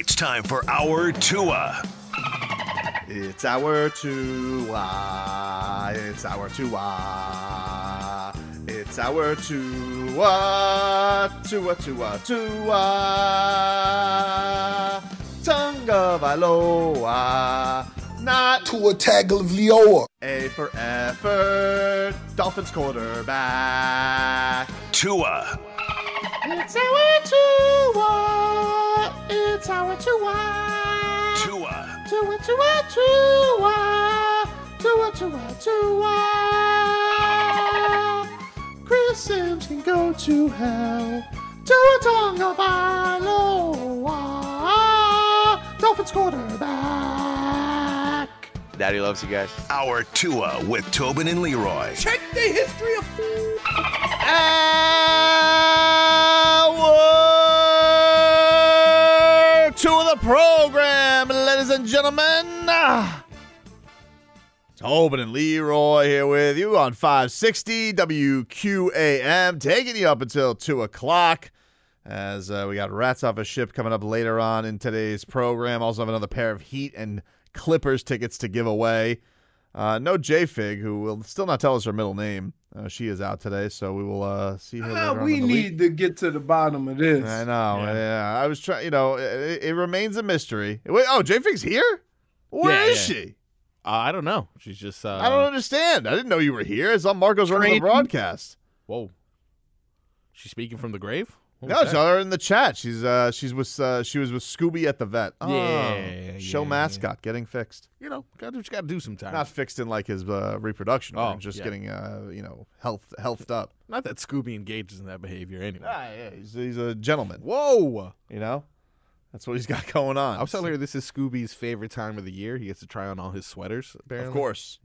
It's time for our Tua. It's our Tua. It's our Tua. It's our Tua. Tua, Tua, Tua. Tonga Valoa. Not Tua Tagovailoa. A for effort. Dolphins quarterback. Tua. It's our Tua. Uh, it's our Tua. Uh. Tua. Uh. Tua, Tua, Tua. Tua, Tua, Tua. Chris Sims can go to hell. Tua Tonga Vailoa. Dolphins quarterback. Daddy loves you guys. Our Tua with Tobin and Leroy. Check the history of Hour two of the program, ladies and gentlemen. Tobin and Leroy here with you on 560 WQAM, taking you up until 2 o'clock as uh, we got Rats Off a Ship coming up later on in today's program. Also have another pair of Heat and Clippers tickets to give away. Uh, no J Fig, who will still not tell us her middle name. Uh, she is out today, so we will uh, see her. Ah, later we in the week. need to get to the bottom of this. I know. Yeah. I was trying. You know, it, it remains a mystery. Wait. Oh, J Fig's here. Where is Yeah, yeah. she? Uh, I don't know. She's just. Uh, I don't understand. I didn't know you were here. I saw Marcos running the broadcast. Whoa. She's speaking from the grave. No, I her in the chat. She's uh she's with uh, she was with Scooby at the vet. Oh, Yeah, show yeah, mascot getting fixed. You know, got to do what you got to do sometimes. Not fixed in like his uh, reproduction, Oh, just yeah. getting uh you know health healthed up. Not that Scooby engages in that behavior anyway. Ah, yeah, he's, he's a gentleman. Whoa. You know, that's what he's got going on. I was telling her this is Scooby's favorite time of the year. He gets to try on all his sweaters. Apparently. Of course.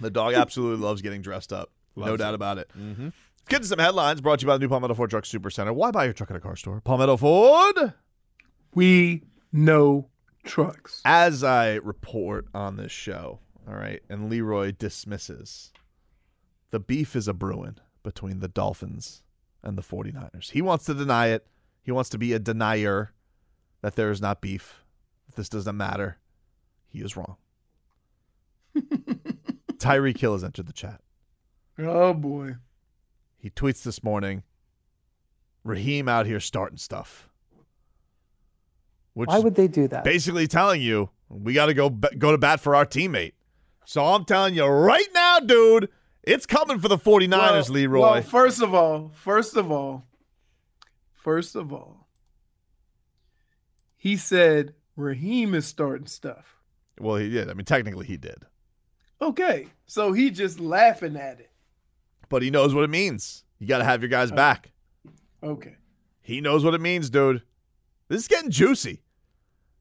the dog absolutely loves getting dressed up. no doubt it. about it. Mm-hmm. Get to some headlines brought to you by the new Palmetto Ford Truck Super Center. Why buy your truck at a car store? Palmetto Ford. We know trucks. As I report on this show, all right, and Leroy dismisses, the beef is a brewing between the Dolphins and the 49ers. He wants to deny it. He wants to be a denier that there is not beef. That this doesn't matter. He is wrong. Tyreek Hill has entered the chat. Oh boy. He tweets this morning, Raheem out here starting stuff. Which Why would they do that? basically telling you we got to go go to bat for our teammate. So I'm telling you right now, dude, it's coming for the 49ers, Well- Leroy. Well, first of all, first of all, first of all, he said Raheem is starting stuff. well, he did. I mean, technically he did. Okay, so he just laughing at it. But he knows what it means. You got to have your guys oh. back. Okay. He knows what it means, dude. This is getting juicy.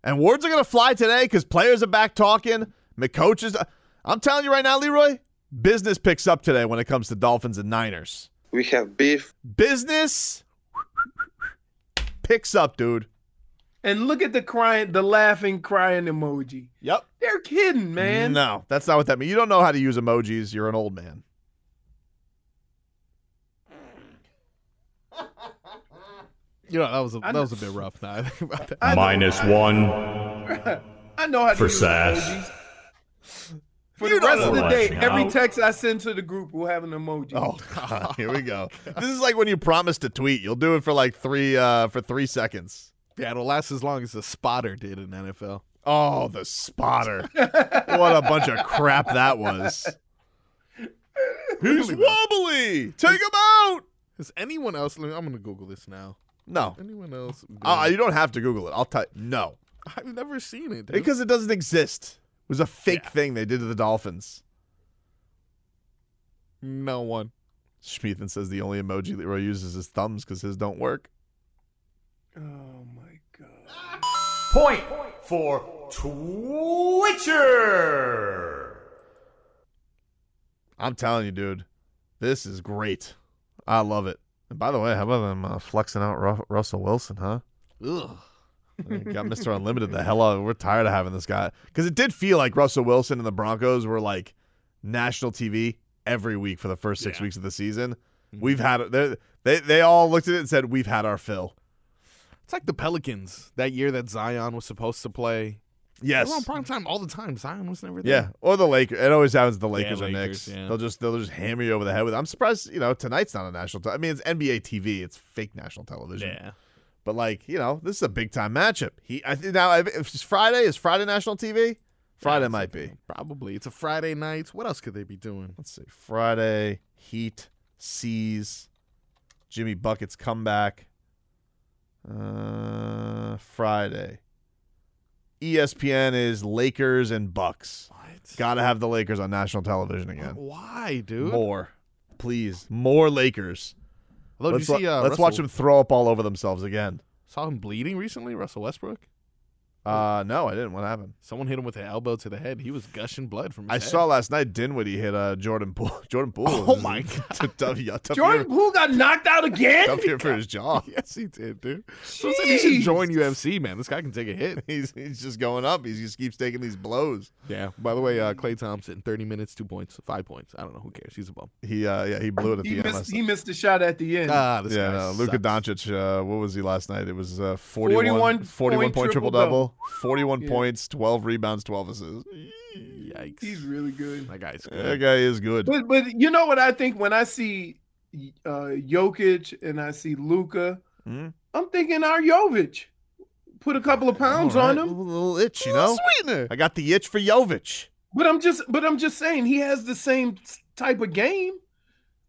And words are going to fly today because players are back talking. McCoaches. I'm telling you right now, Leroy, business picks up today when it comes to Dolphins and Niners. We have beef. Business picks up, dude. And look at the crying, the laughing, crying emoji. Yep. They're kidding, man. No, that's not what that means. You don't know how to use emojis. You're an old man. You know that was a, I that know- was a bit rough. Now I think about that. I know- Minus one I know how to for use sass. emojis. For You the rest of the day, that. every No. text I send to the group will have an emoji. Oh, God, here we go. This is like when you promise to tweet. You'll do it for like three uh for three seconds. Yeah, it'll last as long as the spotter did in NFL. Oh, the spotter. what a bunch of crap that was. He's wobbly. Take him out. Is anyone else? I'm going to Google this now. No. Anyone else? Uh, you don't have to Google it. I'll type no. I've never seen it. Dude. Because it doesn't exist. It was a fake thing they did to the Dolphins. no one. Schmeathan says the only emoji Leroy uses is thumbs because his don't work. Oh my god. Point for Twitcher. I'm telling you, dude, this is great. I love it. And by the way, how about them uh, flexing out Ru- Russell Wilson, huh? Ugh. Got Mr. Unlimited the hell out. We're tired of having this guy because it did feel like Russell Wilson and the Broncos were like national TV every week for the first six Yeah. weeks of the season. We've had they they they all looked at it and said we've had our fill. It's like the Pelicans that year that Zion was supposed to play. Yes, They were on prime time all the time. Zion was never yeah, or the Lakers. It always happens. The Lakers or Lakers, Knicks. yeah. They'll just they'll just hammer you over the head with. I'm surprised. You know, tonight's not a national. Te- I mean, it's NBA TV. It's fake national television. Yeah. But like you know, this is a big time matchup. He I think now if it's Friday is Friday national TV. Friday might be. Probably. It's a Friday night. What else could they be doing? Let's see. Friday, Heat, Seas, Jimmy Buckets comeback. Uh, Friday. ESPN is Lakers and Bucks. What? Got to have the Lakers on national television again. Why, dude? More, please, more Lakers. Although, let's you see, uh, let's watch them throw up all over themselves again. Saw him bleeding recently, Russell Westbrook. Uh, no, I didn't. What happened? Someone hit him with an elbow to the head. He was gushing blood from his I head. saw last night Dinwiddie hit uh, Jordan Poole. Jordan Poole. Oh was- my tough, tough year- Jordan Poole got knocked out again. tough here for his jaw. yes, he did, dude. So I said he should join UFC, man. This guy can take a hit. He's he's just going up. He just keeps taking these blows. Yeah. By the way, uh, Klay Thompson, 30 minutes, two points, five points. I don't know. Who cares? He's a bum. He uh yeah he blew it at He the end. missed, last he missed the shot at the end. Ah, this yeah, guy no, Luka. Doncic. Uh, what was he last night? It was uh, 41, 41 41 point, point triple double, triple-double. 41 Yeah. points, 12 rebounds, 12 assists. Yikes. He's really good. that guy's good. That guy is good. But but you know what I think when I see uh Jokic and I see Luka, Hmm? I'm thinking our Jovic. Put a couple of pounds All on right, him. A little, little itch, you know. Sweetener. I got the itch for Jovic. But I'm just but I'm just saying he has the same type of game.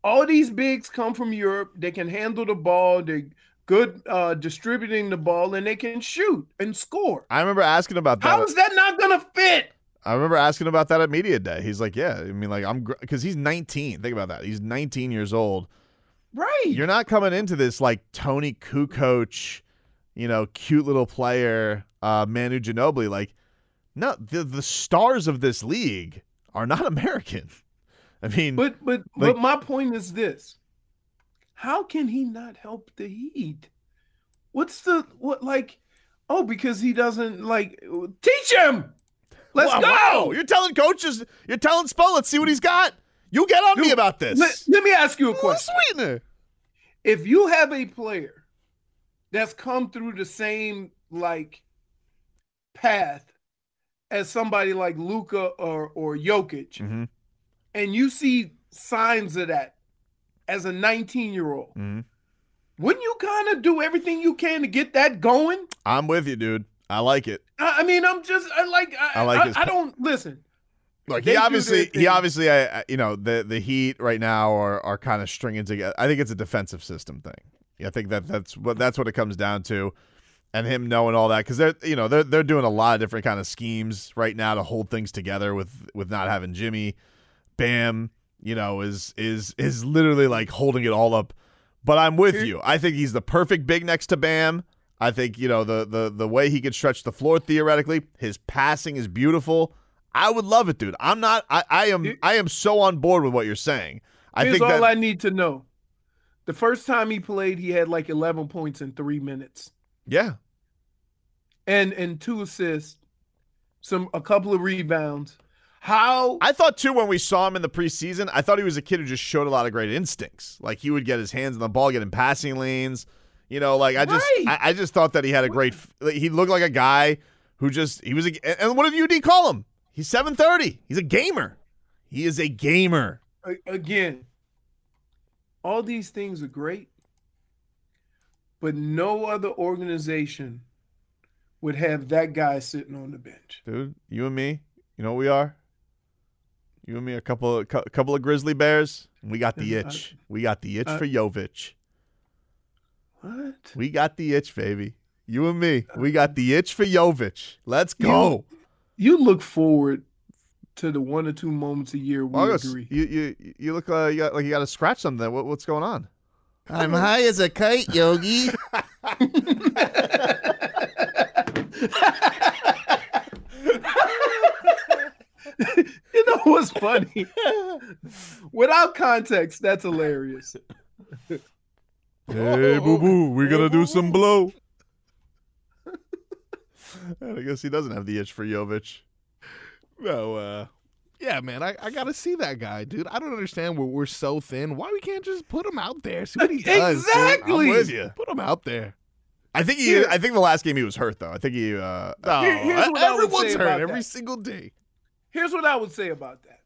All these bigs come from Europe. They can handle the ball. They're good uh distributing the ball and they can shoot and score. I remember asking about that. How is that not gonna fit? I remember asking about that at media day. He's like, "Yeah, I mean, like I'm because he's 19. Think about that. He's 19 years old. Right. You're not coming into this like Toni Kukoc, you know, cute little player, uh, Manu Ginobili. Like, no, the the stars of this league are not American. I mean, But but Like- but my point is this: How can he not help the Heat? What's the what like? Oh, because he doesn't like teach him. Let's wow, go. wow, You're telling coaches, you're telling Spo, let's see what he's got. You get on me about this. Let, let me ask you a question. Sweetener. If you have a player that's come through the same like path as somebody like Luka or or Jokic, Mhm. and you see signs of that as a 19 year old, Mhm. wouldn't you kind of do everything you can to get that going? I'm with you, dude. I like it. I, I mean, I'm just I like I, I like I, I don't listen. Look, They he obviously, he obviously, I, I- you know, the the Heat right now are are kind of stringing together. I think it's a defensive system thing. I think that that's what that's what it comes down to, and him knowing all that because they're you know they're they're doing a lot of different kind of schemes right now to hold things together with with not having Jimmy, Bam, you know, is is is literally like holding it all up. But I'm with you. I think he's the perfect big next to Bam. I think you know the the the way he could stretch the floor theoretically. His passing is beautiful. I would love it, dude. I'm not. I, I am. I am so on board with what you're saying. I Here's think all that I need to know. The first time he played, he had like 11 points in three minutes. yeah, and and two assists, some a couple of rebounds. How I thought too when we saw him in the preseason. I thought he was a kid who just showed a lot of great instincts. Like he would get his hands on the ball, get in passing lanes. You know, like I just, Right. I, I just thought that he had a great. He looked like a guy who just he was. A, and what did UD call him? He's 730. He's a gamer. He is a gamer. Again, all these things are great, but no other organization would have that guy sitting on the bench. Dude, you and me, you know what we are? You and me, a couple of, cou- couple of grizzly bears. and We got the Uh, itch. We got the itch uh, for Jovic. What? We got the itch, baby. You and me, we got the itch for Jovic. Let's go. You look forward to the one or two moments a year we August, agree. you you you look uh, you got, like you got to scratch something. What, what's going on? I'm high as a kite, Yogi. know what's funny? Without context, that's hilarious. Hey, boo boo, we're gonna do some blow. I guess he doesn't have the itch for Jovic. no, uh, yeah, man, I, I gotta see that guy, dude. I don't understand where we're so thin. Why we can't just put him out there? See what he does. Exactly. I'm with you. Put him out there. I think he. Here- I think the last game he was hurt though. I think he. Uh, No, Here- here's what I would everyone's hurt every that. single day. Here's what I would say about that.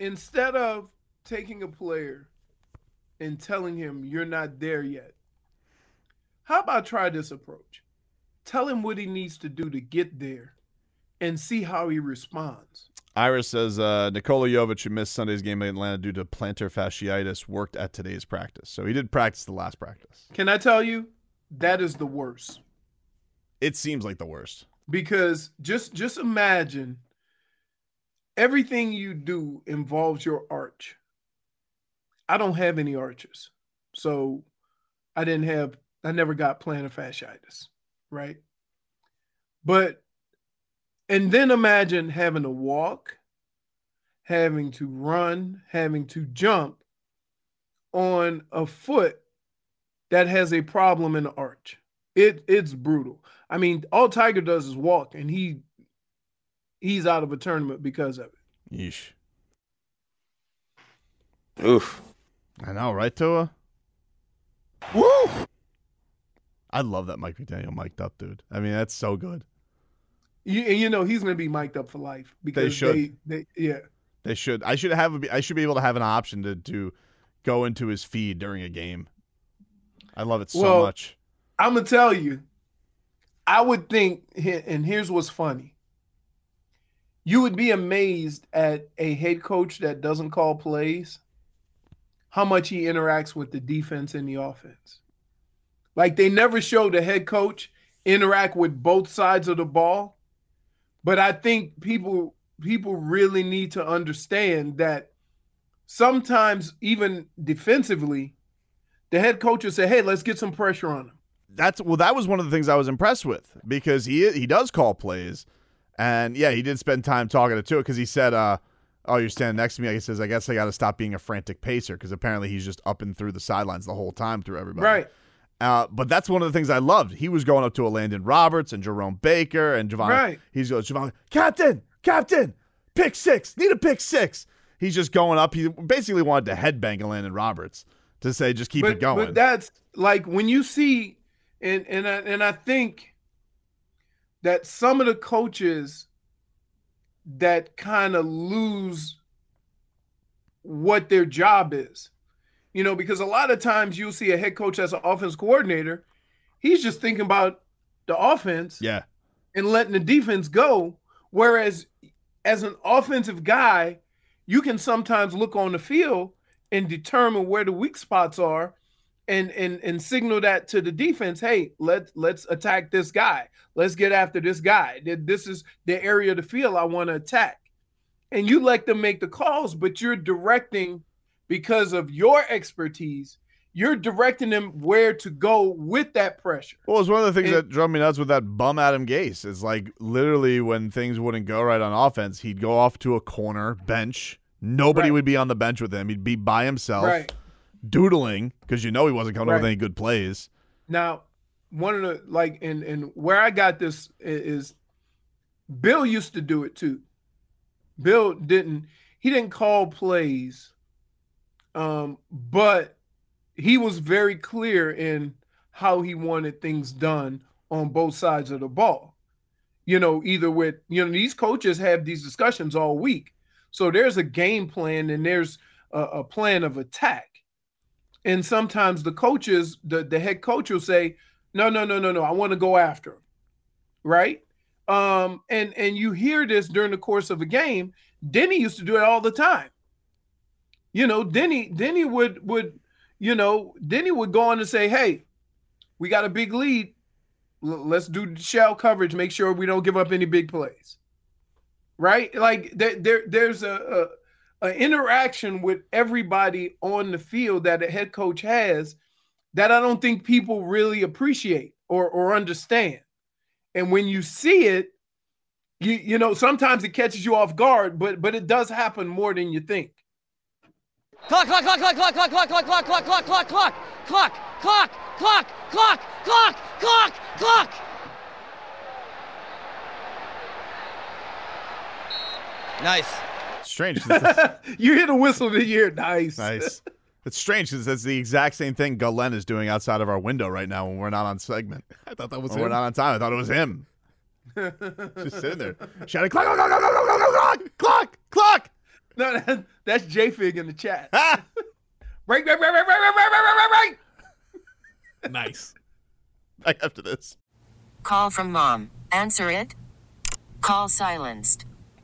Instead of taking a player and telling him you're not there yet, how about try this approach? Tell him what he needs to do to get there and see how he responds. Iris says uh, Nikola Jovic, who missed Sunday's game in Atlanta due to plantar fasciitis, worked at today's practice. So he did practice the last practice. Can I tell you? That is the worst. It seems like the worst. Because just just imagine everything you do involves your arch. I don't have any arches so i didn't have i never got plantar fasciitis right? But and then imagine having to walk having to run having to jump on a foot that has a problem in the arch it it's brutal I mean, all Tiger does is walk, and he he's out of a tournament because of it. Yeesh. Oof. I know, right, Tua? Woo! I love that Mike McDaniel mic'd up, dude. I mean, that's so good. You, you know he's going to be mic'd up for life because should. They, they, yeah. They should. I should have. A, I should be able to have an option to to go into his feed during a game. I love it so Well, much. I'm gonna tell you, I would think, and here's what's funny. You would be amazed at a head coach that doesn't call plays, how much he interacts with the defense and the offense. Like they never show the head coach interact with both sides of the ball, but I think people people really need to understand that sometimes even defensively, the head coach will say, "Hey, let's get some pressure on him." That's well. That was one of the things I was impressed with because he he does call plays, and yeah, he did spend time talking to Tua because he said, uh, "Oh, you're standing next to me." He says, "I guess I got to stop being a frantic pacer because apparently he's just up and through the sidelines the whole time through everybody." Right. Uh, but that's one of the things I loved. He was going up to Elandon Roberts and Jerome Baker and Jevon. Right. He's goes, Jevon, Captain, Captain, pick six, need a pick six. He's just going up. He basically wanted to headbang Elandon Roberts to say, just keep but, it going. But that's like when you see, and and I, and I think that some of the coaches that kind of lose what their job is, you know, because a lot of times you'll see a head coach as an offense coordinator, he's just thinking about the offense yeah. and letting the defense go. Whereas as an offensive guy, you can sometimes look on the field and determine where the weak spots are and and and signal that to the defense, hey, let let's attack this guy. Let's get after this guy. This is the area of the field I want to attack. And you let them make the calls, but you're directing because of your expertise, you're directing them where to go with that pressure. Well, it's one of the things And- that drove me nuts with that bum Adam Gase. Is like literally when things wouldn't go right on offense, he'd go off to a corner bench. Nobody Right. would be on the bench with him. He'd be by himself, Right. Doodling because you know he wasn't coming up with any good plays. Now, one of the like and and where I got this is Bill used to do it too. Bill didn't he didn't call plays um but he was very clear in how he wanted things done on both sides of the ball. You know, either with you know these coaches have these discussions all week, so there's a game plan and there's a, a plan of attack. And sometimes the coaches, the the head coach will say, "No, no, no, no, no, I want to go after him," right? Um, and and you hear this during the course of a game. Denny used to do it all the time. You know, Denny Denny would would you know Denny would go on and say, "Hey, we got a big lead. L- let's do shell coverage. Make sure we don't give up any big plays." Right? Like there, there there's a, a, a interaction with everybody on the field that a head coach has that I don't think people really appreciate or or understand. And when you see it, you you know sometimes it catches you off guard, but but it does happen more than you think. Clock, clock, clock, clock, clock, clock, clock, clock, clock, clock, clock, clock, clock, clock, clock, clock, clock, clock, clock, clock. Nice. Strange. 'cause it's- you hear the whistle to hear nice. nice. It's strange because it's the exact same thing Galen is doing outside of our window right now when we're not on segment. I thought that was When him. we're not on time. I thought it was him. Just sitting there shouting, clock, clock, clock, clock, clock, clock, clock, clock. No, that, that's J Fig in the chat. Ah! Break, break, break, break, break, break, break, break, break, break. nice. Back after this. Call from mom. Answer it. Call silenced.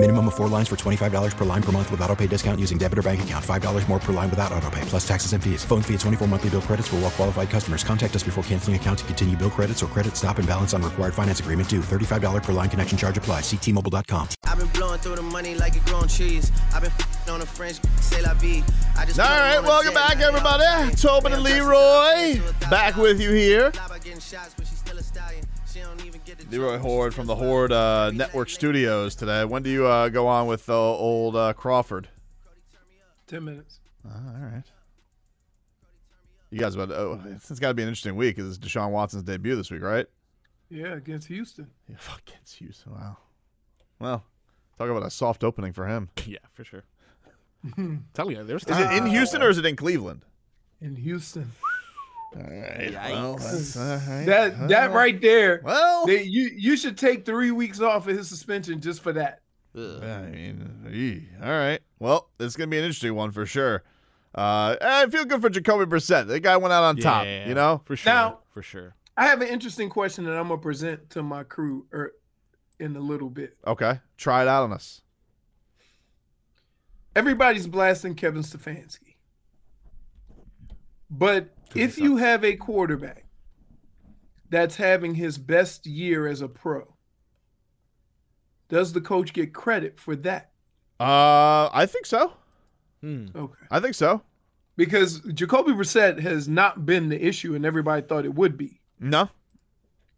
Minimum of four lines for $25 per line per month with auto pay discount using debit or bank account. $5 more per line without auto pay, plus taxes and fees. Phone fee at 24 monthly bill credits for all well qualified customers. Contact us before canceling account to continue bill credits or credit stop and balance on required finance agreement due. $35 per line connection charge apply. Ctmobile.com. I've been blowing through the money like it growing trees. I've been on a French, say la vie. I just All right, welcome back, everybody. Tobin and Leroy back with you here. Leroy Hoard from the Hoard uh, Network Studios today. When do you uh, go on with uh, old uh, Crawford? 10 minutes. Uh, all right. You guys, about to, oh, it's got to be an interesting week because it's Deshaun Watson's debut this week, right? Yeah, against Houston. Yeah, fuck against Houston. Wow. Well, talk about a soft opening for him. Yeah, for sure. Tell you, there's Is it in Houston or is it in Cleveland? In Houston. All right. Well, that's, all right. That that right there. Well, they, you you should take three weeks off of his suspension just for that. Yeah, I mean, all right. Well, it's gonna be an interesting one for sure. Uh, I feel good for Jacoby Brissett. The guy went out on top. Yeah, You know, for sure. Now- for sure. I have an interesting question that I'm gonna present to my crew er, in a little bit. Okay, try it out on us. Everybody's blasting Kevin Stefanski. But if you have a quarterback that's having his best year as a pro, does the coach get credit for that? Uh, I think so. Okay. I think so. Because Jacoby Brissett has not been the issue, and everybody thought it would be. No,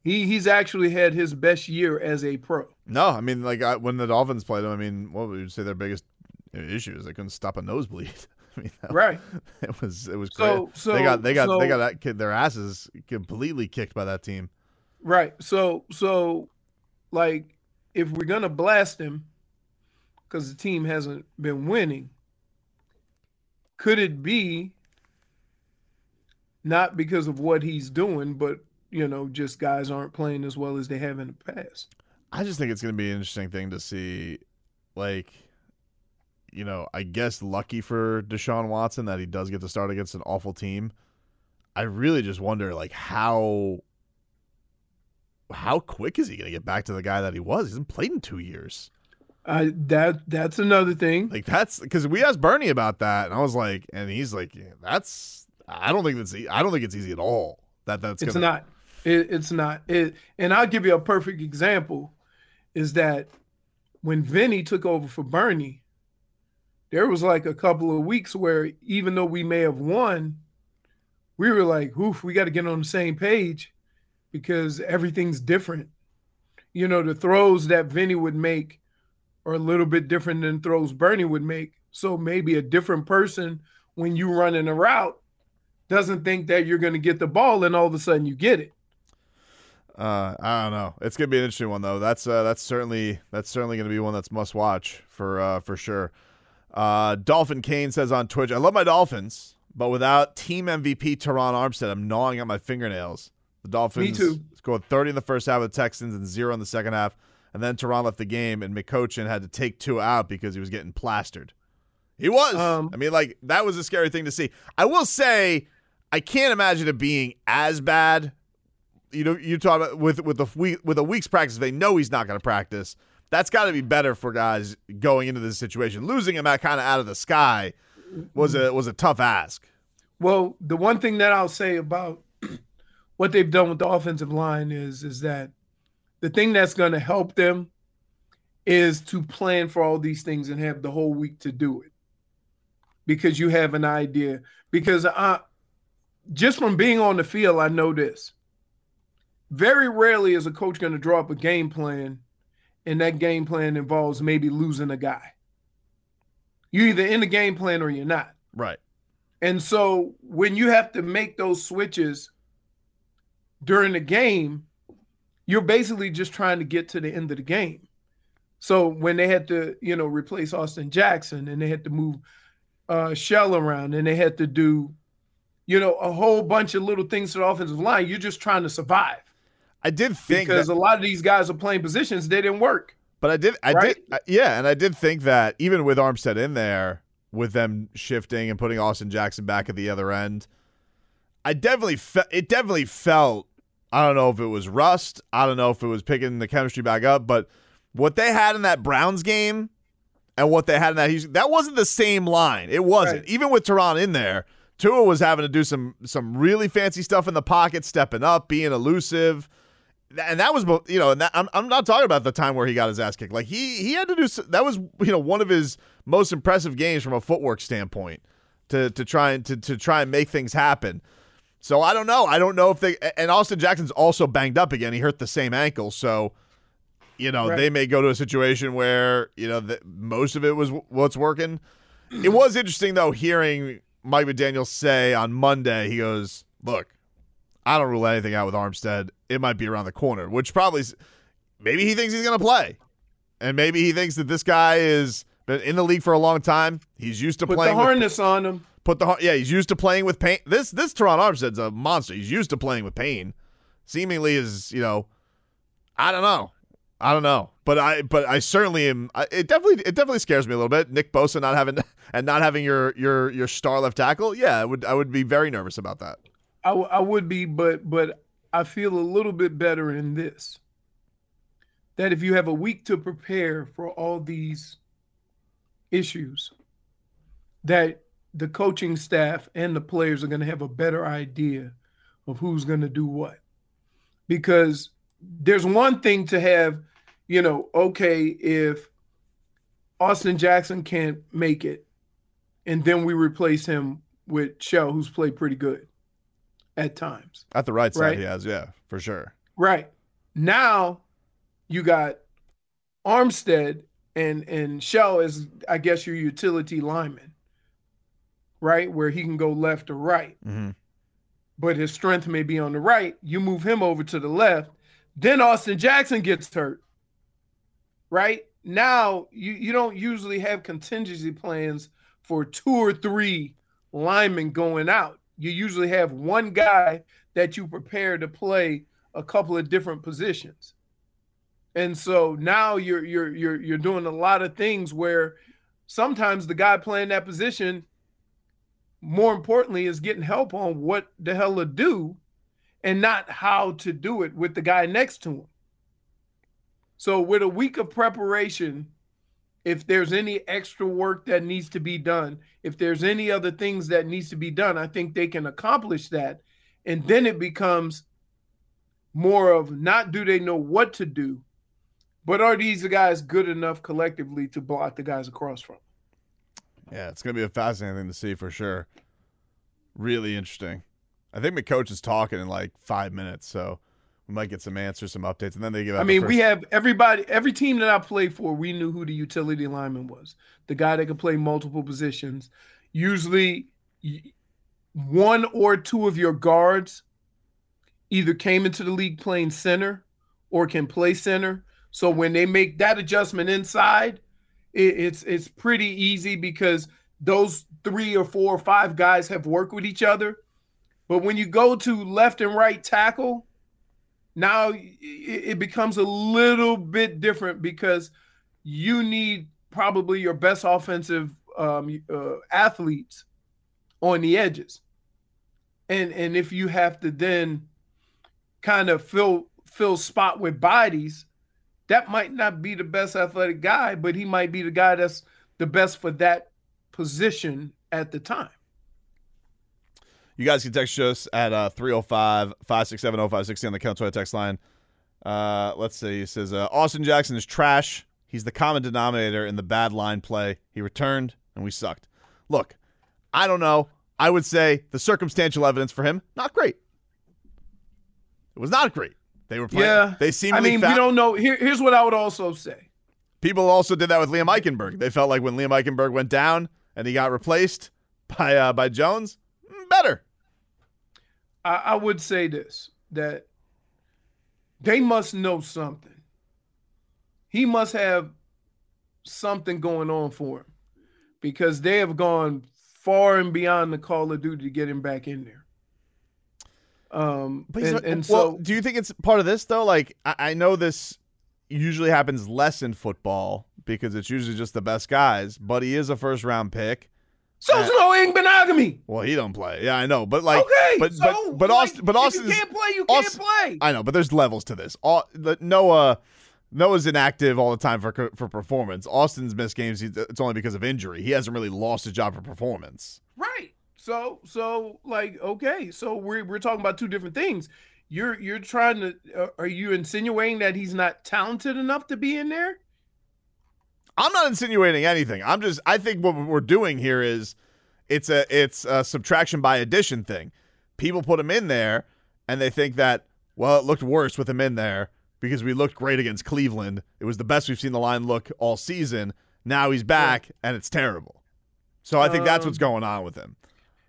He he's actually had his best year as a pro. no. I mean, like I, when the Dolphins played them, I mean, what would you say their biggest issue is? They couldn't stop a nosebleed. I mean, that- Right. It was it was So- great. so- they got they got they got that kid, their asses completely kicked by that team. Right. So so like if we're gonna blast him because the team hasn't been winning, could it be not because of what he's doing, but you know, just guys aren't playing as well as they have in the past? I just think it's going to be an interesting thing to see. Like, you know, I guess lucky for Deshaun Watson that he does get to start against an awful team. I really just wonder, like, how how quick is he going to get back to the guy that he was? He hasn't played in two years. I that that's another thing. Like that's because we asked Bernie about that, and I was like, and he's like, yeah, that's I don't think that's e- I don't think it's easy at all. That that's it's gonna, not. It, it's not. It, and I'll give you a perfect example is that when Vinny took over for Bernie, there was like a couple of weeks where even though we may have won, we were like, oof, we got to get on the same page because everything's different. You know, the throws that Vinny would make are a little bit different than throws Bernie would make. So maybe a different person when you running a route doesn't think that you're going to get the ball and all of a sudden you get it. Uh, I don't know. It's gonna be an interesting one though. That's uh, that's certainly that's certainly gonna be one that's must watch for uh, for sure. Uh, Dolphin Kane says on Twitch, "I love my Dolphins, but without team MVP Terron Armstead, I'm gnawing at my fingernails." The Dolphins too. scored 30 in the first half with the Texans and zero in the second half, and then Terron left the game, and McCochin had to take two out because he was getting plastered. He was. Um, I mean, like that was a scary thing to see. I will say, I can't imagine it being as bad you know, you talk about with with the week with a week's practice, they know he's not going to practice. That's got to be better for guys going into this situation. Losing him out kind of out of the sky was a was a tough ask. Well, the one thing that I'll say about what they've done with the offensive line is is that the thing that's going to help them is to plan for all these things and have the whole week to do it because you have an idea. Because I, just from being on the field, I know this. Very rarely is a coach going to draw up a game plan, and that game plan involves maybe losing a guy. You're either in the game plan or you're not. Right. And so when you have to make those switches during the game, you're basically just trying to get to the end of the game. So when they had to, you know, replace Austin Jackson and they had to move uh Shell around and they had to do, you know, a whole bunch of little things to the offensive line, you're just trying to survive. I did think because that- a lot of these guys are playing positions they didn't work. But I did, I Right? did, yeah, and I did think that even with Armstead in there, with them shifting and putting Austin Jackson back at the other end, I definitely felt it. Definitely felt. I don't know if it was rust. I don't know if it was picking the chemistry back up, but what they had in that Browns game and what they had in that Houston, that wasn't the same line. It wasn't. Even with Terron in there, Tua was having to do some some really fancy stuff in the pocket, stepping up, being elusive and that was you know and that, I'm, I'm not talking about the time where he got his ass kicked. Like he he had to do that was you know one of his most impressive games from a footwork standpoint to to try and to, to try and make things happen. So i don't know. I don't know if they and austin jackson's also banged up again. He hurt the same ankle. So you know Right. they may go to a situation where you know the, most of it was w- what's working. It was interesting though hearing mike mcdaniel say on monday he goes look I don't rule anything out with Armstead. It might be around the corner, which probably maybe he thinks he's going to play. And maybe he thinks that this guy is been in the league for a long time. He's used to Put the playing with- harness on them. put the yeah, he's used to playing with pain. This this Terron Armstead's a monster. He's used to playing with pain. Seemingly is, you know, I don't know. I don't know. But I but I certainly am I, it definitely it definitely scares me a little bit. Nick Bosa not having and not having your your your star left tackle. Yeah, I would I would be very nervous about that. I, w- I would be, but but I feel a little bit better in this. That if you have a week to prepare for all these issues, that the coaching staff and the players are going to have a better idea of who's going to do what. Because there's one thing to have, you know, okay, if Austin Jackson can't make it, and then we replace him with Shell, who's played pretty good at times. At the right side, Right. he has, yeah, for sure. Right. Now you got Armstead and and Shell is I guess your utility lineman. Right? Where he can go left or right. Mm-hmm. But his strength may be on the right. You move him over to the left. Then Austin Jackson gets hurt. Right? Now you, you don't usually have contingency plans for two or three linemen going out. You usually have one guy that you prepare to play a couple of different positions. And so now you're you're you're you're doing a lot of things where sometimes the guy playing that position more importantly is getting help on what the hell to do and not how to do it with the guy next to him. So with a week of preparation, if there's any extra work that needs to be done, if there's any other things that needs to be done, I think they can accomplish that. And then it becomes more of not do they know what to do, but are these guys good enough collectively to block the guys across from? Yeah, it's going to be a fascinating thing to see for sure. Really interesting. I think my coach is talking in like five minutes, so we might get some answers, some updates, and then they give. Out I mean, we have everybody, every team that I played for, we knew who the utility lineman was. The guy that could play multiple positions. Usually, one or two of your guards either came into the league playing center or can play center. So when they make that adjustment inside, it, it's it's pretty easy because those three or four or five guys have worked with each other. But when you go to left and right tackle, now it, becomes a little bit different because you need probably your best offensive um, uh, athletes on the edges, and and if you have to then kind of fill fill spot with bodies, that might not be the best athletic guy, but he might be the guy that's the best for that position at the time. You guys can text us at uh, 305 567 0560 on the Count Toy text line. Uh, let's see. He says uh, Austin Jackson is trash. He's the common denominator in the bad line play. He returned, and we sucked. Look, I don't know. I would say the circumstantial evidence for him, not great. It was not great. They were playing. Yeah, They I seemingly mean, we don't know. Here, here's what I would also say. People also did that with Liam Eichenberg. They felt like when Liam Eichenberg went down and he got replaced by uh, by Jones. I, I would say this that they must know something. He must have something going on for him because they have gone far and beyond the Call of Duty to get him back in there. Um, But and, and well, so do you think it's part of this though? Like, I, I know this usually happens less in football because it's usually just the best guys. But he is a first round pick. So's Noah Igbinoghene. Well, he don't play. Yeah, I know. But like, Okay, but so, but but like, Austin, but you can't play, you can't Austin- play. I know, but there's levels to this. All, Noah. Noah's inactive all the time for for performance. Austin's missed games. It's only because of injury. He hasn't really lost his job for performance. Right. So so like okay, so we're we're talking about two different things. You're you're trying to uh, are you insinuating that he's not talented enough to be in there? I'm not insinuating anything. I'm just I think what we're doing here is it's a it's a subtraction by addition thing. People put him in there and they think that well it looked worse with him in there because we looked great against Cleveland. It was the best we've seen the line look all season. Now he's back and it's terrible. So I think that's what's Um, going on with him.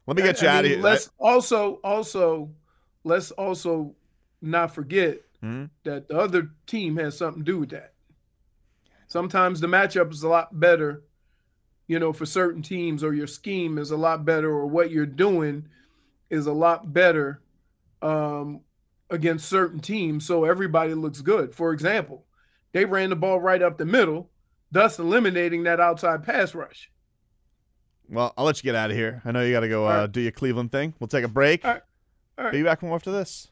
Let me I- get you I out of here. Let's also also let's also not forget Mhm. that the other team has something to do with that. Sometimes the matchup is a lot better, you know, for certain teams, or your scheme is a lot better, or what you're doing is a lot better um, against certain teams. So everybody looks good. For example, they ran the ball right up the middle, thus eliminating that outside pass rush. Well, I'll let you get out of here. I know you got to go uh, do your Cleveland thing. We'll take a break. All right. Be back more after this.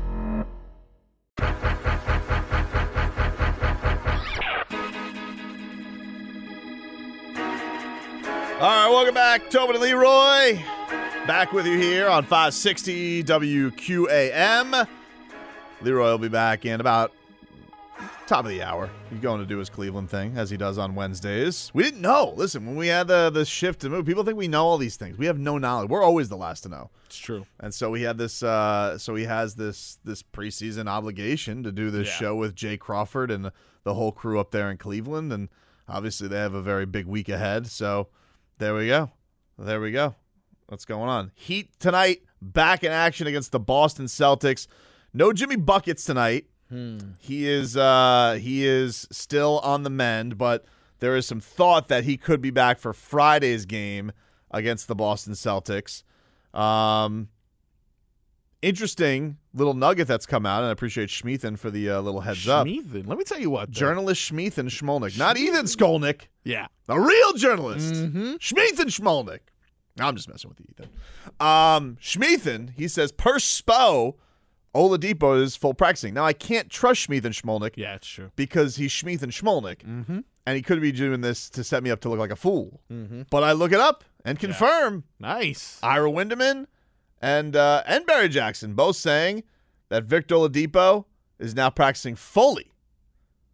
All right, welcome back, Tobin and Leroy. Back with you here on 560 WQAM. Leroy will be back in about top of the hour. He's going to do his Cleveland thing as he does on Wednesdays. We didn't know. Listen, when we had the the shift to move, people think we know all these things. We have no knowledge. We're always the last to know. It's true. And so we had this. Uh, so he has this this preseason obligation to do this Yeah. show with Jay Crawford and the whole crew up there in Cleveland, and obviously they have a very big week ahead. So there we go. There we go. What's going on? Heat tonight, back in action against the Boston Celtics. No Jimmy buckets tonight. He is uh, he is still on the mend, but there is some thought that he could be back for Friday's game against the Boston Celtics. Um, interesting little nugget that's come out, and I appreciate Schmeathan for the uh, little heads up. Schmeathan. Let me tell you what. though. Journalist Schmeathan Schmolnick, not Ethan Skolnick, Yeah. a real journalist. Mhm. Schmolnick. I'm just messing with you, Ethan. Um, he says per Spo, Oladipo is full practicing. Now I can't trust Schmeathan Schmolnick Yeah, it's true. because he's Schmeathan Schmolnick, Mm-hmm. and he could be doing this to set me up to look like a fool. Mhm. But I look it up and confirm Nice. Ira Winderman and uh, and Barry Jackson both saying that Victor Oladipo is now practicing fully.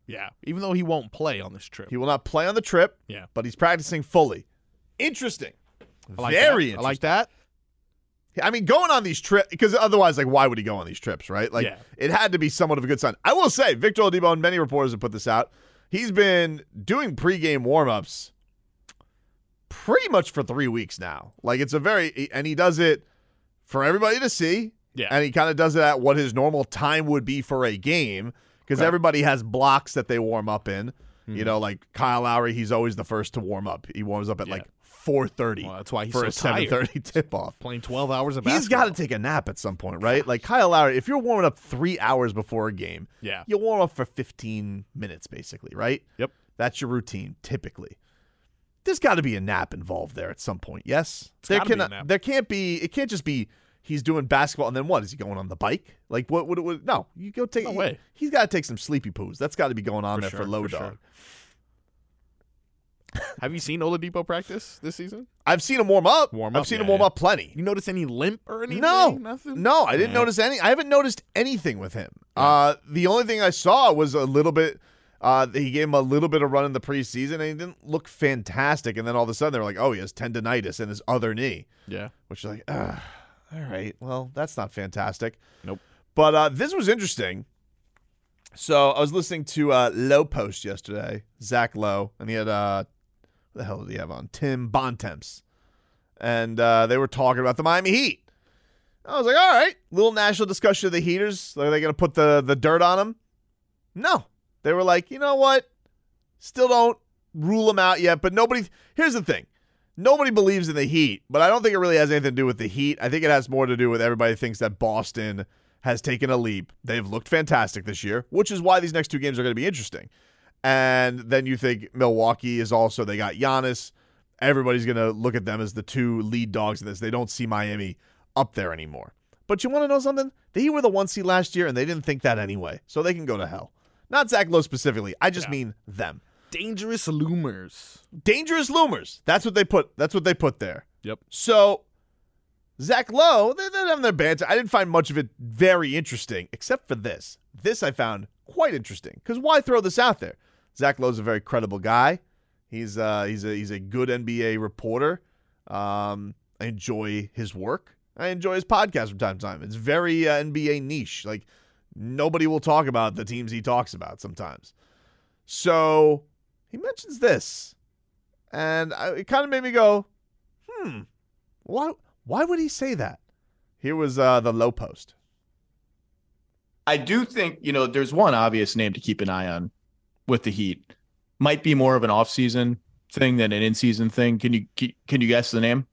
Yeah. Even though he won't play on this trip. He will not play on the trip, Yeah. but he's practicing fully. Interesting. I like Very that. interesting. I like that. I mean, going on these trips because otherwise, like, why would he go on these trips, right? Like, Yeah. it had to be somewhat of a good sign. I will say, Victor Oladipo and many reporters have put this out. He's been doing pregame warmups pretty much for three weeks now. Like, it's a very, and he does it for everybody to see. Yeah. and he kind of does it at what his normal time would be for a game because Okay. everybody has blocks that they warm up in. You Mhm. know, like Kyle Lowry, he's always the first to warm up. He warms up at Yeah. like four thirty. Well, that's why he's for so a seven thirty tip off. Playing 12 hours of basketball. He's got to take a nap at some point, right? Like Kyle Lowry, if you're warming up three hours before a game, Yeah. you warm up for 15 minutes, basically, right? Yep. That's your routine, typically. There's got to be a nap involved there at some point. Yes, It's there gotta be a cannot. There can't be. It can't just be. He's doing basketball and then what? Is he going on the bike? Like what? What no, you go take. No way. He's got to take some sleepy poos. That's got to be going on For there sure, for low for sure. Have you seen Oladipo practice this season? I've seen him warm up. Warm up. I've seen yeah, him warm yeah. up plenty. You notice any limp or anything? No, Nothing? No, I didn't Nah. notice any. I haven't noticed anything with him. Uh, the only thing I saw was a little bit. Uh, he gave him a little bit of run in the preseason, and he didn't look fantastic. And then all of a sudden, they were like, "Oh, he has tendonitis in his other knee," Yeah. which is like, all right, well, that's not fantastic. Nope. But uh, this was interesting. So I was listening to uh, Lowe Post yesterday, Zach Lowe, and he had uh, the hell did he have on? Tim Bontemps, and uh, they were talking about the Miami Heat. I was like, all right, little national discussion of the Heaters. Are they going to put the the dirt on them? No, they were like, you know what? Still don't rule them out yet. But nobody. Here's the thing. Nobody believes in the Heat, but I don't think it really has anything to do with the Heat. I think it has more to do with everybody thinks that Boston has taken a leap. They've looked fantastic this year, which is why these next two games are going to be interesting. And then you think Milwaukee is also they got Giannis. Everybody's going to look at them as the two lead dogs in this. They don't see Miami up there anymore. But you want to know something? They were the one seed last year, and they didn't think that anyway. So they can go to hell. Not Zach Lowe specifically. I just mean them. Dangerous loomers. Dangerous loomers. That's what they put. That's what they put there. Yep. So Zach Lowe, they're, they're having their banter. I didn't find much of it very interesting, except for this. This I found quite interesting. Because why throw this out there? Zach Lowe's a very credible guy. He's uh he's a he's a good NBA reporter. Um, I enjoy his work. I enjoy his podcast from time to time. It's very uh, NBA niche. Like nobody will talk about the teams he talks about sometimes. So he mentions this, and I, it kind of made me go, "Hmm, why? Why would he say that?" Here was uh, the Lowe Post. I do think, you know, there's one obvious name to keep an eye on with the Heat. Might be more of an off-season thing than an in-season thing. Can you can you guess the name?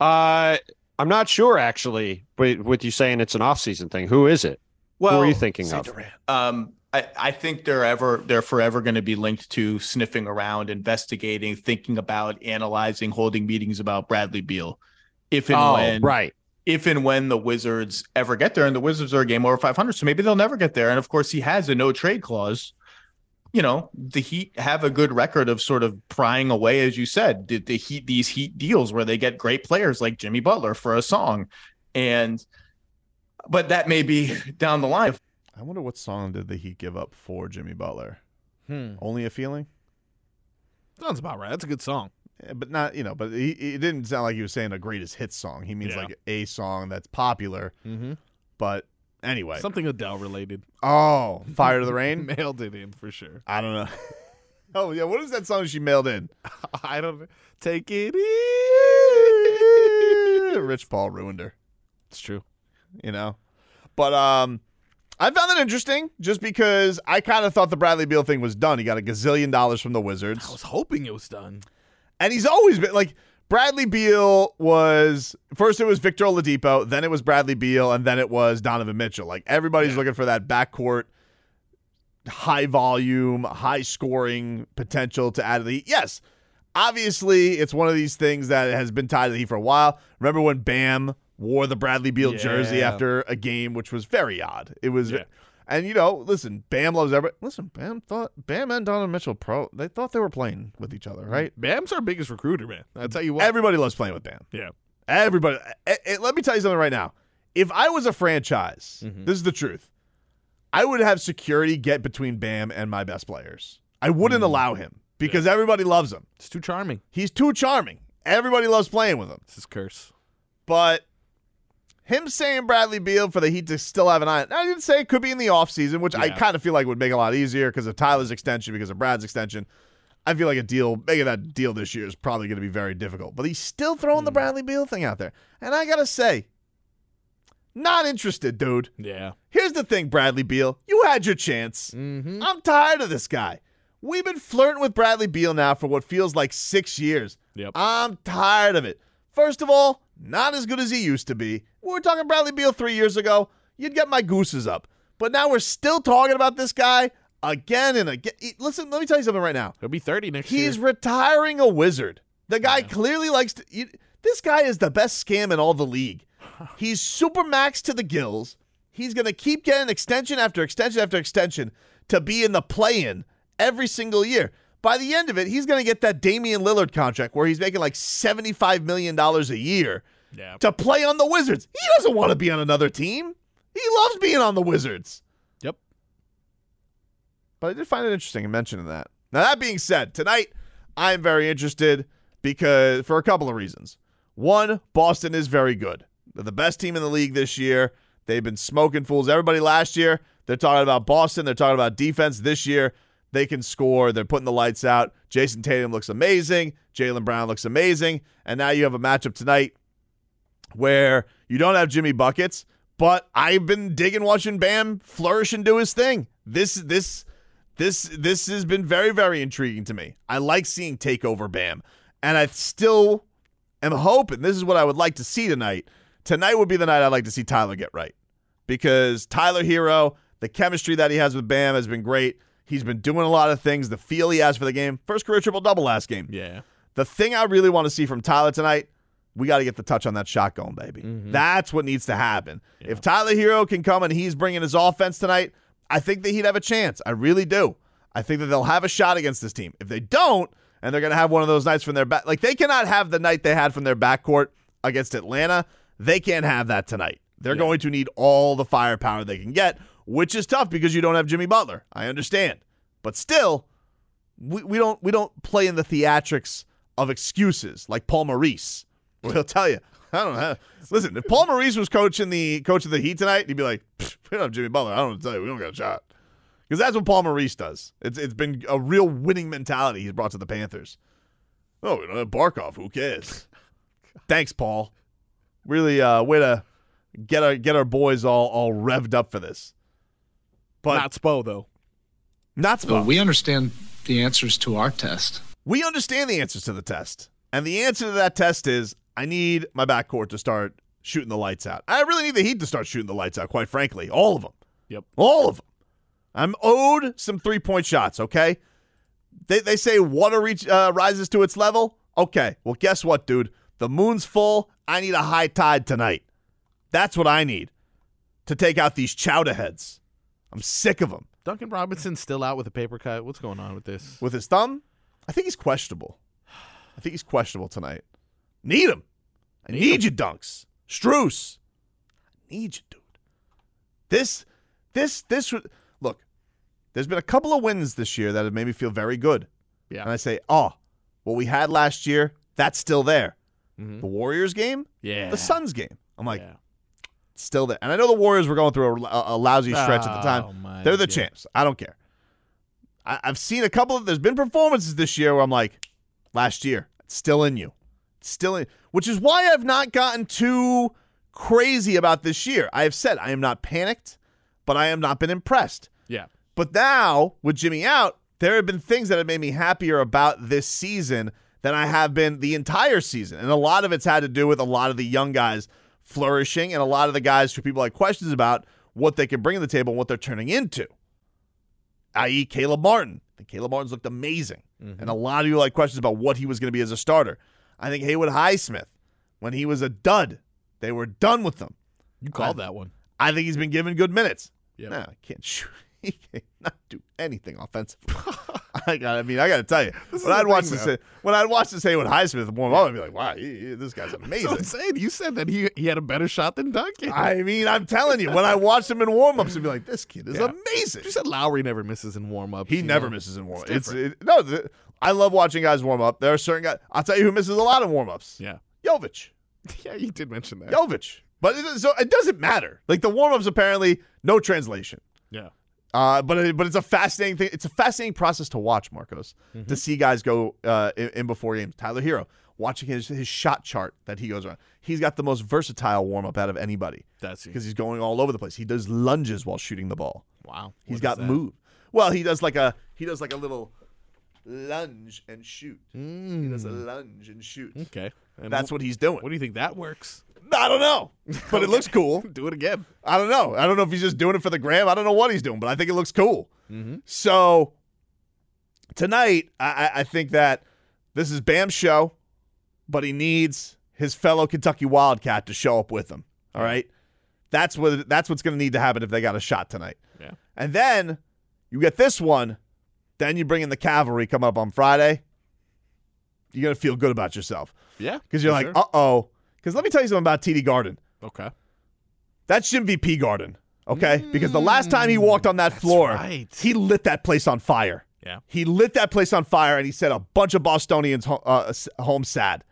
Uh, I'm not sure actually, but with you saying it's an off-season thing, who is it? Well, who are you thinking of? Um, I, I think they're ever they're forever going to be linked to sniffing around, investigating, thinking about, analyzing, holding meetings about Bradley Beal. If and Oh, when right. if and when the Wizards ever get there, and the Wizards are a game over 500, so maybe they'll never get there. And of course, he has a no trade clause. You know, the Heat have a good record of sort of prying away, as you said, the, the Heat these Heat deals where they get great players like Jimmy Butler for a song, and but that may be down the line. I wonder what song did the Heat give up for Jimmy Butler? Hmm. Only a feeling. Sounds about right. That's a good song. Yeah, but not you know, but he, it didn't sound like he was saying a greatest hit song. He means Yeah. like a song that's popular. Mhm. But anyway, Something Adele related. Oh, Fire to the Rain. Mailed it in for sure. I don't know. oh yeah, what is that song she mailed in? I don't take it Rich Paul ruined her. It's true. You know, but um, I found that interesting just because I kind of thought the Bradley Beal thing was done. He got a gazillion dollars from the Wizards. I was hoping it was done. And he's always been like Bradley Beal was first it was Victor Oladipo, then it was Bradley Beal, and then it was Donovan Mitchell. Like everybody's looking for that backcourt high volume, high scoring potential to add to the Heat. Yes. Obviously, it's one of these things that has been tied to the Heat for a while. Remember when Bam wore the Bradley Beal jersey after a game, which was very odd. It was Yeah. And you know, listen, Bam loves everybody. Listen, Bam thought Bam and Donovan Mitchell pro they thought they were playing with each other, right? Bam's our biggest recruiter, man. I tell you what. Everybody loves playing with Bam. yeah. Everybody. eh, eh, let me tell you something right now. If I was a franchise, Mm-hmm. this is the truth. I would have security get between Bam and my best players. I wouldn't Mm. allow him because everybody loves him. It's too charming. He's too charming. Everybody loves playing with him. It's his curse. But him saying Bradley Beal for the Heat to still have an eye. I didn't say it could be in the offseason, which I kind of feel like would make it a lot easier because of Tyler's extension, because of Brad's extension. I feel like a deal, making that deal this year is probably going to be very difficult. But he's still throwing the Hmm. Bradley Beal thing out there. And I got to say, not interested, dude. Yeah. Here's the thing, Bradley Beal. You had your chance. Mm-hmm. I'm tired of this guy. We've been flirting with Bradley Beal now for what feels like six years. Yep. I'm tired of it. First of all, not as good as he used to be. We were talking Bradley Beal three years ago. You'd get my gooses up. But now we're still talking about this guy again and again. Listen, let me tell you something right now. He'll be 30 next He's year. He's retiring a wizard. The guy clearly likes to. You, this guy is the best scam in all the league. He's super max to the gills. He's going to keep getting extension after extension after extension to be in the play in every single year. By the end of it, he's going to get that Damian Lillard contract where he's making like $75 million a year Yeah. to play on the Wizards. He doesn't want to be on another team. He loves being on the Wizards. Yep. But I did find it interesting in mentioning that. Now, that being said, tonight I'm very interested because for a couple of reasons. One, Boston is very good. They're the best team in the league this year. They've been smoking fools. Everybody last year, they're talking about Boston. They're talking about defense. This year, they can score. They're putting the lights out. Jayson Tatum looks amazing. Jaylen Brown looks amazing. And now you have a matchup tonight where you don't have Jimmy Buckets, but I've been digging watching Bam flourish and do his thing. This this this this has been very very intriguing to me. I like seeing takeover Bam, and I still am hoping this is what I would like to see tonight. Tonight would be the night I'd like to see Tyler get right because Tyler Herro, the chemistry that he has with Bam has been great. He's been doing a lot of things. The feel he has for the game. First career triple double last game. Yeah. The thing I really want to see from Tyler tonight, we got to get the touch on that shot going, baby. Mm-hmm. That's what needs to happen. If Tyler Herro can come and he's bringing his offense tonight, I think that he'd have a chance. I really do. I think that they'll have a shot against this team. If they don't, and they're going to have one of those nights from their back, like they cannot have the night they had from their backcourt against Atlanta. They can't have that tonight. They're going to need all the firepower they can get, which is tough because you don't have Jimmy Butler. I understand, but still, we, we don't we don't play in the theatrics of excuses like Paul Maurice. Where he'll tell you, I don't know. Listen, if Paul Maurice was coaching the coach of the Heat tonight, he'd be like, "We don't have Jimmy Butler. I don't know to tell you. We don't got a shot." Because that's what Paul Maurice does. It's it's been a real winning mentality he's brought to the Panthers. Oh, we don't have Barkov. Who cares? Thanks, Paul. Really, uh, way to get our get our boys all all revved up for this. But Not Spo, though. not So Spo. we understand the answers to our test. We understand the answers to the test. And the answer to that test is I need my backcourt to start shooting the lights out. I really need the Heat to start shooting the lights out, quite frankly. All of them. Yep. All of them. I'm owed some three point shots, okay? They, they say water reach, uh, rises to its level. Okay. Well, guess what, dude? The moon's full. I need a high tide tonight. That's what I need to take out these chowder heads. I'm sick of them. Duncan Robinson's still out with a paper cut. What's going on with this? With his thumb? I think he's questionable. I think he's questionable tonight. Need him. I need, need you, Dunks. Struce. I need you, dude. This, this, this. Look, there's been a couple of wins this year that have made me feel very good. Yeah. And I say, oh, what we had last year, that's still there. Mm-hmm. The Warriors game, yeah. the Suns game. I'm like, yeah. still there. And I know the Warriors were going through a, a lousy stretch oh, at the time. They're the God. champs. I don't care. I, I've seen a couple of. There's been performances this year where I'm like, last year, it's still in you, still in. Which is why I've not gotten too crazy about this year. I have said I am not panicked, but I have not been impressed. Yeah. But now with Jimmy out, there have been things that have made me happier about this season than I have been the entire season. And a lot of it's had to do with a lot of the young guys flourishing and a lot of the guys who people like questions about what they can bring to the table and what they're turning into. I.e., Caleb Martin. I think Caleb Martin's looked amazing. Mm-hmm. And a lot of you like questions about what he was going to be as a starter. I think Haywood Highsmith, when he was a dud, they were done with him. You called I, that one. I think he's been given good minutes. Yeah, No, I can't shoot. He cannot do anything offensive. I got. I mean, I got to tell you, This when I'd watch thing, this, when I'd watch this Haywood Highsmith warm up, I'd be like, wow, he, he- this guy's amazing. I'm saying. You said that he he had a better shot than Duncan. I mean, I'm telling you, when I watched him in warm ups, I'd be like, this kid is Yeah. amazing. You said Lowry never misses in warm ups. He never misses in warm ups. It's, it, no, the, I love watching guys warm up. There are certain guys. I'll tell you who misses a lot of warm ups. Yeah. Jovic. Yeah, you did mention that. Jovic. But it, so it doesn't matter. Like the warm ups, apparently, no translation. Yeah. Uh, but it, but it's a fascinating thing. It's a fascinating process to watch, Marcos, Mm-hmm. to see guys go uh, in, in before games. Tyler Herro, watching his his shot chart that he goes around. He's got the most versatile warm up out of anybody. That's because he's going all over the place. He does lunges while shooting the ball. Wow. He's What got is move. Well, he does like a he does like a little lunge and shoot. He does a lunge and shoot. Mm. Okay. And That's wh- what he's doing. What do you think that works? I don't know, but it looks cool. Do it again. I don't know. I don't know if he's just doing it for the gram. I don't know what he's doing, but I think it looks cool. Mm-hmm. So tonight, I, I- I think that this is Bam's show, but he needs his fellow Kentucky Wildcat to show up with him. All right, that's what that's what's going to need to happen if they got a shot tonight. Yeah. And then you get this one, then you bring in the cavalry come up on Friday. You're gonna feel good about yourself Yeah. because you're like, sure. uh oh. Because let me tell you something about TD Garden. okay. That's Jim VP Garden. Okay? because the last time he walked on that floor, right. he lit that place on fire. Yeah. He lit that place on fire and he set a bunch of Bostonians uh, home sad.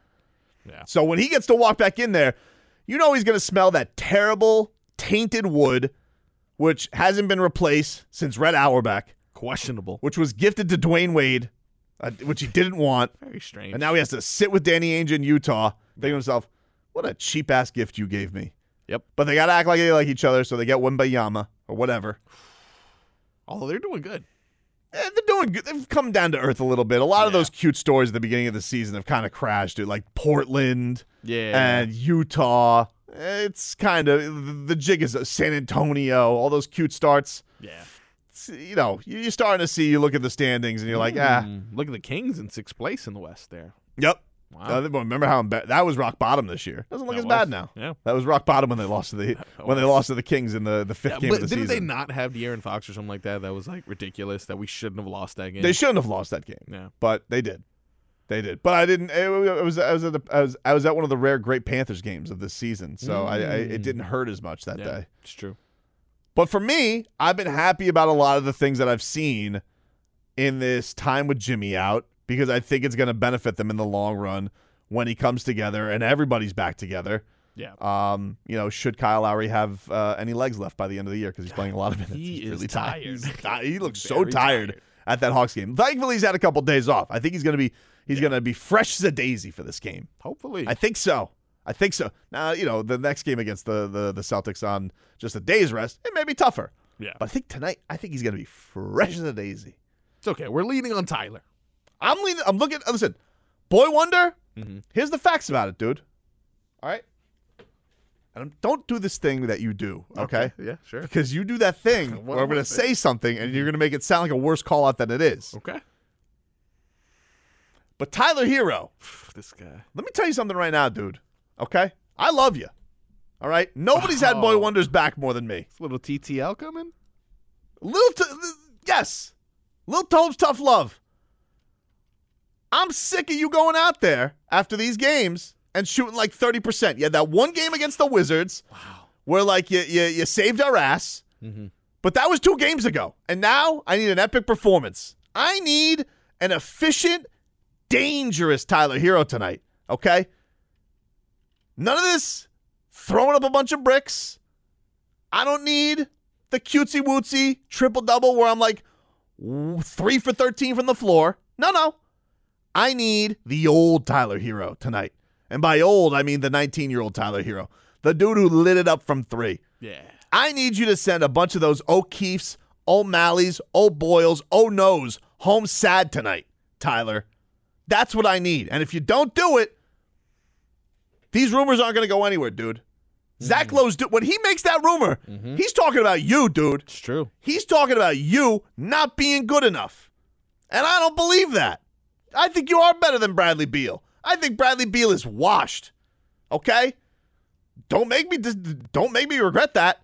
Yeah. So when he gets to walk back in there, you know he's going to smell that terrible, tainted wood, which hasn't been replaced since Red Auerbach, Questionable. which was gifted to Dwyane Wade, uh, which he didn't want. Very strange. And now he has to sit with Danny Ainge in Utah, thinking to himself, what a cheap ass gift you gave me. Yep. But they got to act like they like each other, so they get Wembanyama or whatever. Although they're doing good. Eh, they're doing good. They've come down to earth a little bit. A lot of those cute stories at the beginning of the season have kind of crashed, dude. Like Portland Yeah. and Utah. It's kind of the jig is San Antonio. All those cute starts. Yeah. You know, you- you're starting to see. You look at the standings and you're like, ah, Mm, Look at the Kings in sixth place in the West there. yep. Wow. Uh, remember how emba- that was rock bottom this year? Doesn't look That as was. bad now. Yeah. that was rock bottom when they lost to the when they was. lost to the Kings in the the fifth game of the didn't season. they not have De'Aaron Fox or something like that? That was like ridiculous. That we shouldn't have lost that game. They shouldn't have lost that game. Yeah. but they did. They did. But I didn't. It, it was. I was at. The, I was. I was at one of the rare great Panthers games of this season, so I, I. It Mm. didn't hurt as much that Yeah, day. it's true. But for me, I've been happy about a lot of the things that I've seen in this time with Jimmy out because I think it's going to benefit them in the long run when he comes together and everybody's back together. Yeah. Um, you know, should Kyle Lowry have uh, any legs left by the end of the year because he's playing a lot of minutes? He he's is really tired. He's he looks so tired, tired. at that Hawks game. Thankfully, he's had a couple days off. I think he's going to be he's going to be fresh as a daisy for this game. Hopefully. I think so. I think so. Now, you know, the next game against the the, the Celtics on just a day's rest, it may be tougher. yeah. But I think tonight, I think he's going to be fresh as a daisy. It's okay. We're leaning on Tyler. I'm leaning. I'm looking. Listen, boy wonder. Mm-hmm. Here's the facts about it, dude. All right. And don't do this thing that you do, okay? Okay, yeah, sure. Because you do that thing where I'm going to say something and you're going to make it sound like a worse call out than it is. Okay. But Tyler Herro, This guy. let me tell you something right now, dude. Okay? I love you. All right? Nobody's had Boy Oh. Wonder's back more than me. Little TTL coming. Little, t- yes. Little Toad's tough love. I'm sick of you going out there after these games and shooting like 30%. You had that one game against the Wizards wow. where like you, you, you saved our ass, mm-hmm. but that was two games ago. And now I need an epic performance. I need an efficient, dangerous Tyler Herro tonight, okay? None of this throwing up a bunch of bricks. I don't need the cutesy wootsy triple double where I'm like three for 13 from the floor. No, no. I need the old Tyler Herro tonight. And by old, I mean the 19 year old Tyler Herro, the dude who lit it up from three. Yeah. I need you to send a bunch of those O'Keefes, O'Malleys, O'Boyles, O'Noes home sad tonight, Tyler. That's what I need. And if you don't do it, these rumors aren't going to go anywhere, dude. Zach mm-hmm. Lowe's, do- when he makes that rumor, mm-hmm. he's talking about you, dude. It's true. He's talking about you not being good enough. And I don't believe that. I think you are better than Bradley Beal. I think Bradley Beal is washed. Okay? Don't make me dis- don't make me regret that.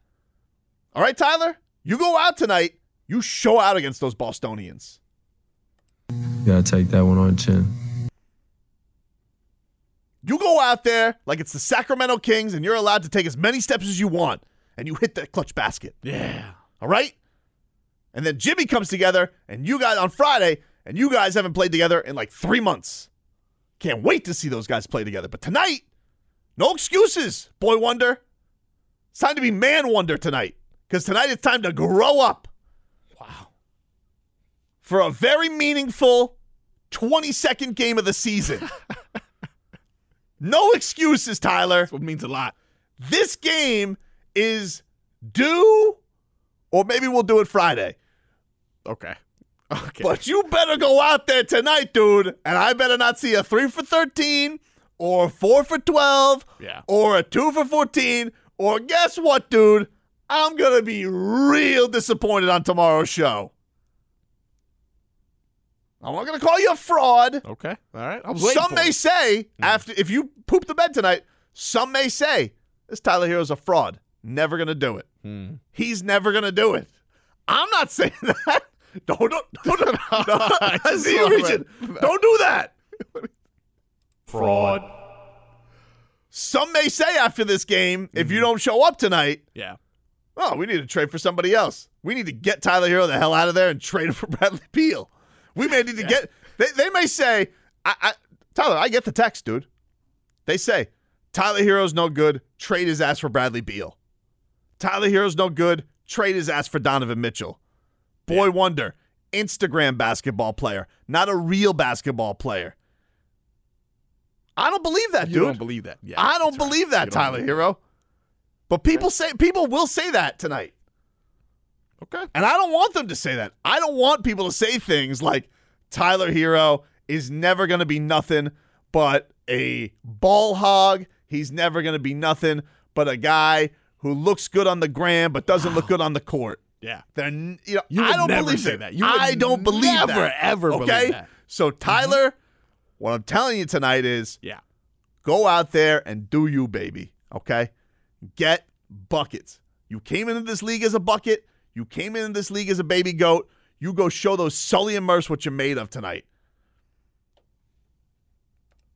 All right, Tyler? You go out tonight, you show out against those Bostonians. Gotta take that one on chin. You go out there like it's the Sacramento Kings and you're allowed to take as many steps as you want and you hit that clutch basket. Yeah. All right? And then Jimmy comes together and you guys on Friday and you guys haven't played together in like three months. Can't wait to see those guys play together. But tonight, no excuses, boy wonder. It's time to be man wonder tonight because tonight it's time to grow up. Wow. For a very meaningful 20 second game of the season. no excuses, Tyler. That's What means a lot. This game is due, or maybe we'll do it Friday. Okay. Okay. But you better go out there tonight, dude. And I better not see a 3 for 13 or a 4 for 12 Yeah. or a 2 for 14. Or guess what, dude? I'm going to be real disappointed on tomorrow's show. I'm not going to call you a fraud. Okay. All right. Some may it. say, after if you poop the bed tonight, some may say, this Tyler Herro's a fraud. Never going to do it. Hmm. He's never going to do it. I'm not saying that. Don't, don't, don't, don't, I see you reaching. that. Don't do that. Fraud. Some may say after this game, if you don't show up tonight, Yeah. oh, we need to trade for somebody else. We need to get Tyler Herro the hell out of there and trade him for Bradley Beal. We may need to get. They, they may say, I, I, Tyler, I get the text, dude. They say Tyler Herro's no good. Trade his ass for Bradley Beal. Tyler Herro's no good. Trade his ass for Donovan Mitchell. Boy wonder, Instagram basketball player, not a real basketball player. I don't believe that, You dude. don't believe that. Yeah. I don't that's right. believe that, You Tyler believe Herro. But people say people will say that tonight. Okay. And I don't want them to say that. I don't want people to say things like Tyler Herro is never going to be nothing but a ball hog. He's never going to be nothing but a guy who looks good on the gram but doesn't look good on the court. Yeah. Then you know You I don't believe it. that. You I don't believe never, that. ever okay? believe that. So mm-hmm. Tyler, what I'm telling you tonight is Yeah. go out there and do you, baby. Okay? Get buckets. You came into this league as a bucket. You came into this league as a baby goat. You go show those Sully and Merce what you're made of tonight.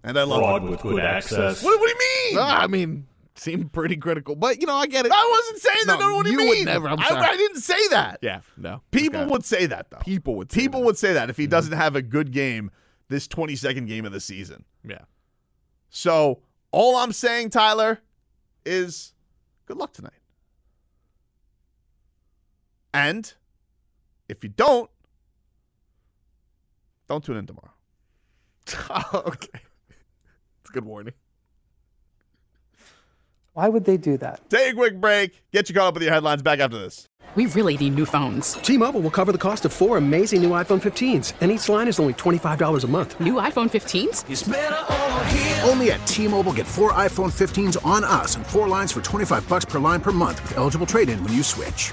And I love Fraud it. with good access. What, what do you mean? No, I mean, seemed pretty critical, but you know, I get it. I wasn't saying that. No, No, what do you, you would never, I'm sorry. I, didn't say that. Yeah. No. People guy- would say that though. People would. Say People that. would say that if he mm-hmm. doesn't have a good game this 22nd game of the season. Yeah. So all I'm saying, Tyler, is good luck tonight. And if you don't, don't tune in tomorrow. Oh, okay. It's a good warning. Why would they do that? Take a quick break. Get you caught up with your headlines back after this. We really need new phones. T-Mobile will cover the cost of four amazing new iPhone 15s, and each line is only $25 a month. New iPhone 15s? It's over here. Only at T-Mobile get four iPhone 15s on us and four lines for 25 bucks per line per month with eligible trade-in when you switch.